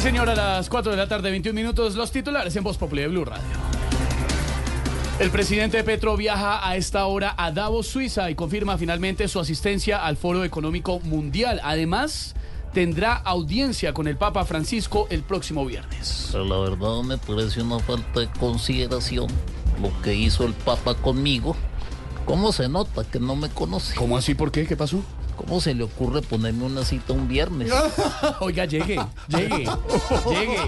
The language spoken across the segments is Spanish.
Sí, señor, a las 4 de la tarde, 21 minutos, los titulares en Voz Populi de Blue Radio. El presidente Petro viaja a esta hora a Davos, Suiza, y confirma finalmente su asistencia al Foro Económico Mundial. Además, tendrá audiencia con el Papa Francisco el próximo viernes. Pero la verdad me parece una falta de consideración lo que hizo el Papa conmigo. ¿Cómo se nota que no me conoce? ¿Cómo así? ¿Por qué? ¿Qué pasó? ¿Cómo se le ocurre ponerme una cita un viernes? Oiga, llegue, llegue, llegue.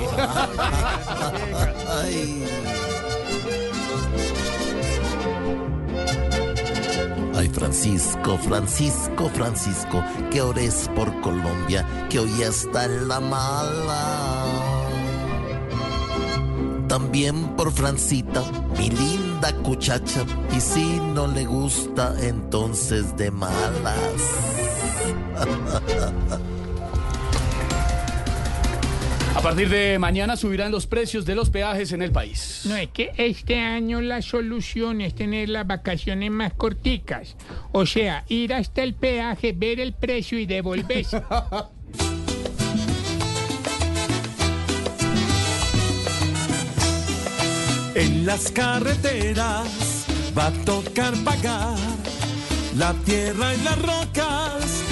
Ay, Francisco, Francisco, Francisco, que ores por Colombia, que hoy está en la mala. También por Francita, mi linda cuchacha, y si no le gusta, entonces de malas. A partir de mañana subirán los precios de los peajes en el país. No, es que este año la solución es tener las vacaciones más corticas. O sea, ir hasta el peaje, ver el precio y devolverse. En las carreteras va a tocar pagar la tierra y las rocas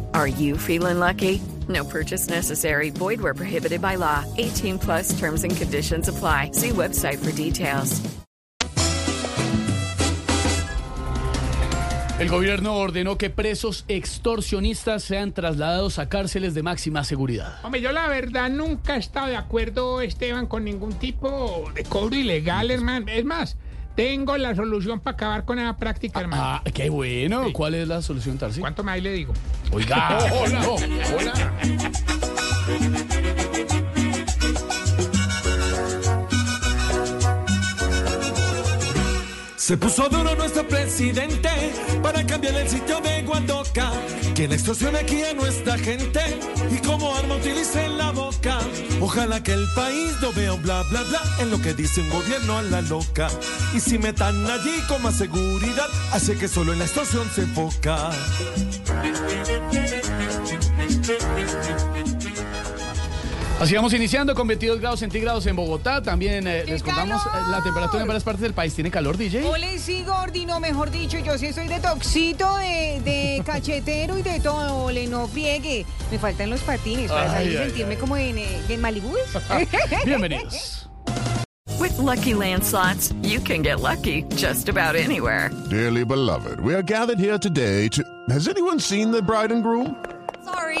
Are you feeling lucky? No purchase necessary. Void where prohibited by law. 18 plus terms and conditions apply. See website for details. El gobierno ordenó que presos extorsionistas sean trasladados a cárceles de máxima seguridad. Hombre, yo la verdad nunca he estado de acuerdo, Esteban, con ningún tipo de cobro ilegal, hermano. Es más, tengo la solución para acabar con esa práctica, hermano. Ah, qué bueno. ¿Cuál es la solución, Tarsi? ¿Cuánto más le digo? Oiga, hola, hola. Se puso duro nuestro presidente para cambiar el sitio de Guandoca. Que la extorsión aquí a nuestra gente y como arma boca. Ojalá que el país no vea bla bla bla en lo que dice un gobierno a la loca. Y si metan allí con más seguridad, hace que solo en la extorsión se enfoca. Así vamos iniciando con 22 grados centígrados en Bogotá. También eh, les contamos eh, la temperatura en varias partes del país. ¿Tiene calor, DJ? Ole, sí, Gordi, no, mejor dicho, yo sí soy de toxito, de, de cachetero y de todo. Ole, no friegue. Me faltan los patines para Ay, salir ay, sentirme ay. como en, eh, en Malibu. Bienvenidos. With Lucky Land slots, you can get lucky just about anywhere. Dearly beloved, we are gathered here today to. Has anyone seen the bride and groom? Sorry,